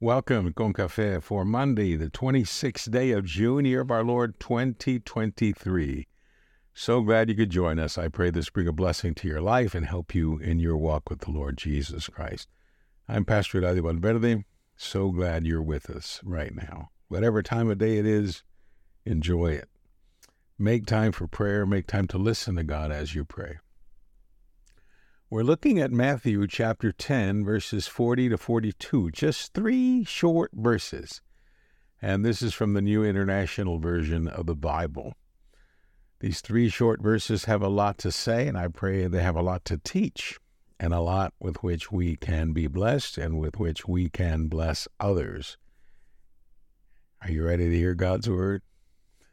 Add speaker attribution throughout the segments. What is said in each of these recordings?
Speaker 1: Welcome, Con Cafe, for Monday, the 26th day of June, year of our Lord 2023. So glad you could join us. I pray this bring a blessing to your life and help you in your walk with the Lord Jesus Christ. I'm Pastor Eladio Valverde. So glad you're with us right now. Whatever time of day it is, enjoy it. Make time for prayer, make time to listen to God as you pray. We're looking at Matthew chapter 10, verses 40 to 42, just three short verses. And this is from the New International Version of the Bible. These three short verses have a lot to say, and I pray they have a lot to teach, and a lot with which we can be blessed and with which we can bless others. Are you ready to hear God's word?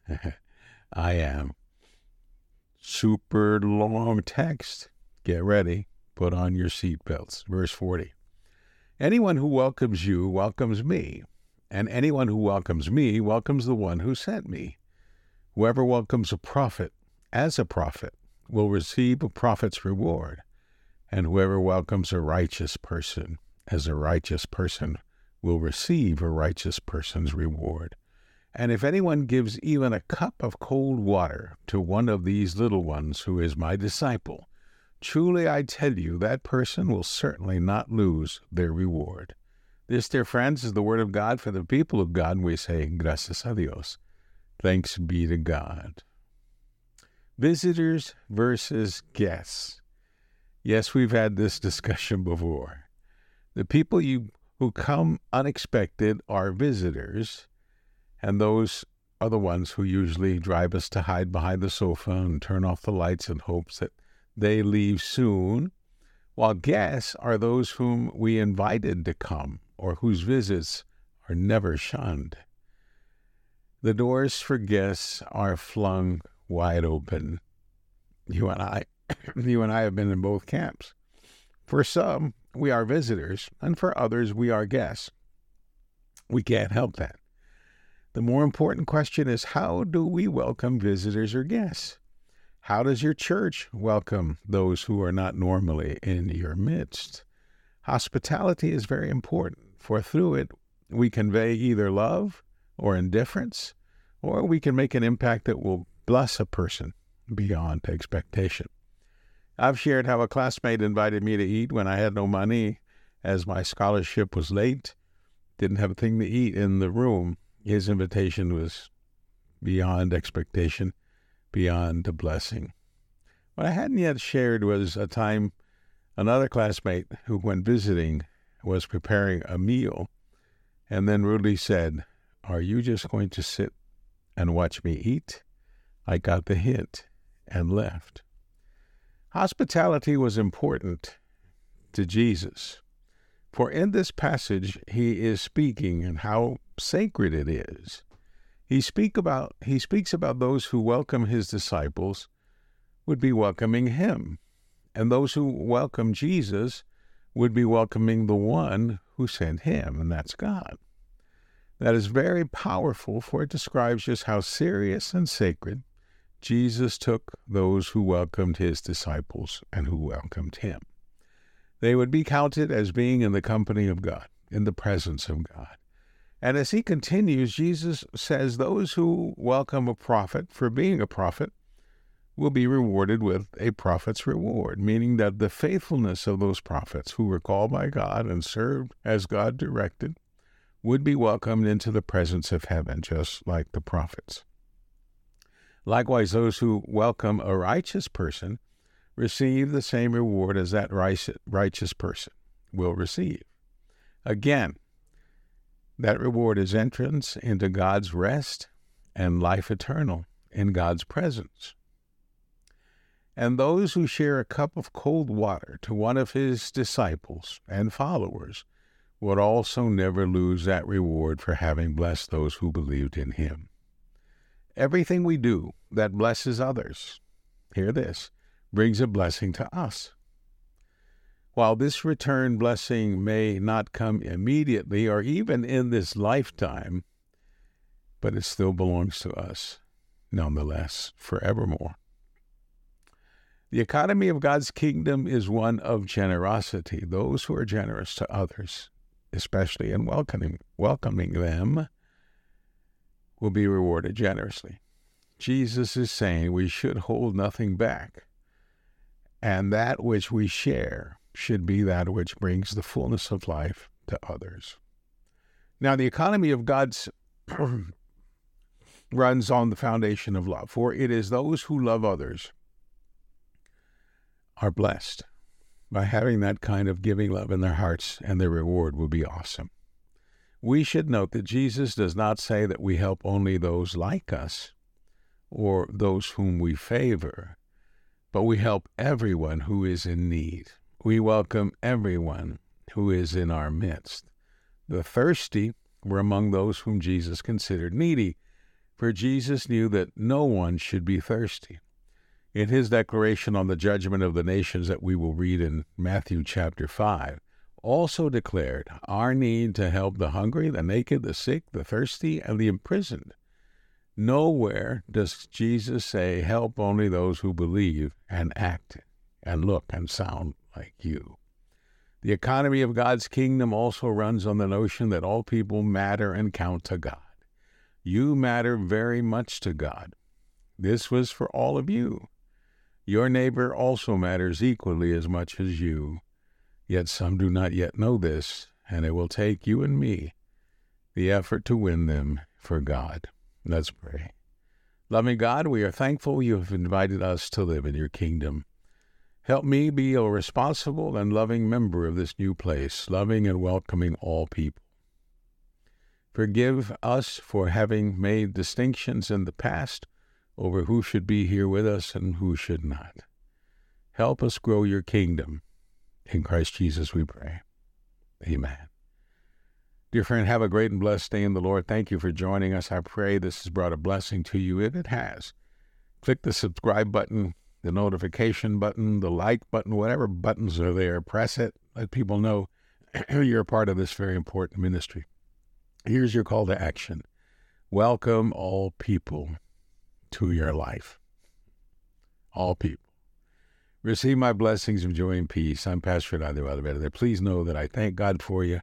Speaker 1: I am. Super long text Get ready, put on your seatbelts. Verse 40. Anyone who welcomes you welcomes me, and anyone who welcomes me welcomes the one who sent me. Whoever welcomes a prophet as a prophet will receive a prophet's reward, and whoever welcomes a righteous person as a righteous person will receive a righteous person's reward. And if anyone gives even a cup of cold water to one of these little ones who is my disciple, Truly I tell you, that person will certainly not lose their reward. This, dear friends, is the word of God for the people of God, we say, Gracias a Dios. Thanks be to God. Visitors versus guests. Yes, we've had this discussion before. The people you who come unexpected are visitors, and those are the ones who usually drive us to hide behind the sofa and turn off the lights in hopes that they leave soon, while guests are those whom we invited to come or whose visits are never shunned. The doors for guests are flung wide open. You and I, you and I have been in both camps. For some, we are visitors, and for others, we are guests. We can't help that. The more important question is how do we welcome visitors or guests? How does your church welcome those who are not normally in your midst? Hospitality is very important, for through it we convey either love or indifference, or we can make an impact that will bless a person beyond expectation. I've shared how a classmate invited me to eat when I had no money, as my scholarship was late, didn't have a thing to eat in the room. His invitation was beyond expectation beyond a blessing. What I hadn't yet shared was a time another classmate who, when visiting, was preparing a meal and then rudely said, Are you just going to sit and watch me eat? I got the hint and left. Hospitality was important to Jesus, for in this passage he is speaking and how sacred it is. He speak about he speaks about those who welcome his disciples would be welcoming him, and those who welcome Jesus would be welcoming the one who sent him, and that's God. That is very powerful, for it describes just how serious and sacred Jesus took those who welcomed his disciples and who welcomed him. They would be counted as being in the company of God, in the presence of God. And as he continues, Jesus says those who welcome a prophet for being a prophet will be rewarded with a prophet's reward, meaning that the faithfulness of those prophets who were called by God and served as God directed would be welcomed into the presence of heaven, just like the prophets. Likewise, those who welcome a righteous person receive the same reward as that righteous person will receive. Again, that reward is entrance into God's rest and life eternal in God's presence. And those who share a cup of cold water to one of his disciples and followers would also never lose that reward for having blessed those who believed in him. Everything we do that blesses others, hear this, brings a blessing to us. While this return blessing may not come immediately or even in this lifetime, but it still belongs to us, nonetheless, forevermore. The economy of God's kingdom is one of generosity. Those who are generous to others especially in welcoming welcoming them, will be rewarded generously. Jesus is saying we should hold nothing back, and that which we share should be that which brings the fullness of life to others. Now, the economy of God's runs on the foundation of love, for it is those who love others are blessed by having that kind of giving love in their hearts, and their reward will be awesome. We should note that Jesus does not say that we help only those like us or those whom we favor, but we help everyone who is in need. We welcome everyone who is in our midst. The thirsty were among those whom Jesus considered needy, for Jesus knew that no one should be thirsty. In his declaration on the judgment of the nations that we will read in Matthew chapter 5, also declared our need to help the hungry, the naked, the sick, the thirsty, and the imprisoned. Nowhere does Jesus say, help only those who believe and act and look and sound like you. The economy of God's kingdom also runs on the notion that all people matter and count to God. You matter very much to God. This was for all of you. Your neighbor also matters equally as much as you. Yet some do not yet know this, and it will take you and me the effort to win them for God. Let's pray. Loving God, we are thankful you have invited us to live in your kingdom. Help me be a responsible and loving member of this new place, loving and welcoming all people. Forgive us for having made distinctions in the past over who should be here with us and who should not. Help us grow your kingdom. In Christ Jesus we pray. Amen. Dear friend, have a great and blessed day in the Lord. Thank you for joining us. I pray this has brought a blessing to you. If it has, click the subscribe button, the notification button, the like button, whatever buttons are there. Press it. Let people know you're a part of this very important ministry. Here's your call to action welcome all people to your life. All people. Receive my blessings of joy and peace. I'm Pastor Eladio Valverde. Please know that I thank God for you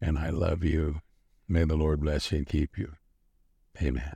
Speaker 1: and I love you. May the Lord bless you and keep you. Amen.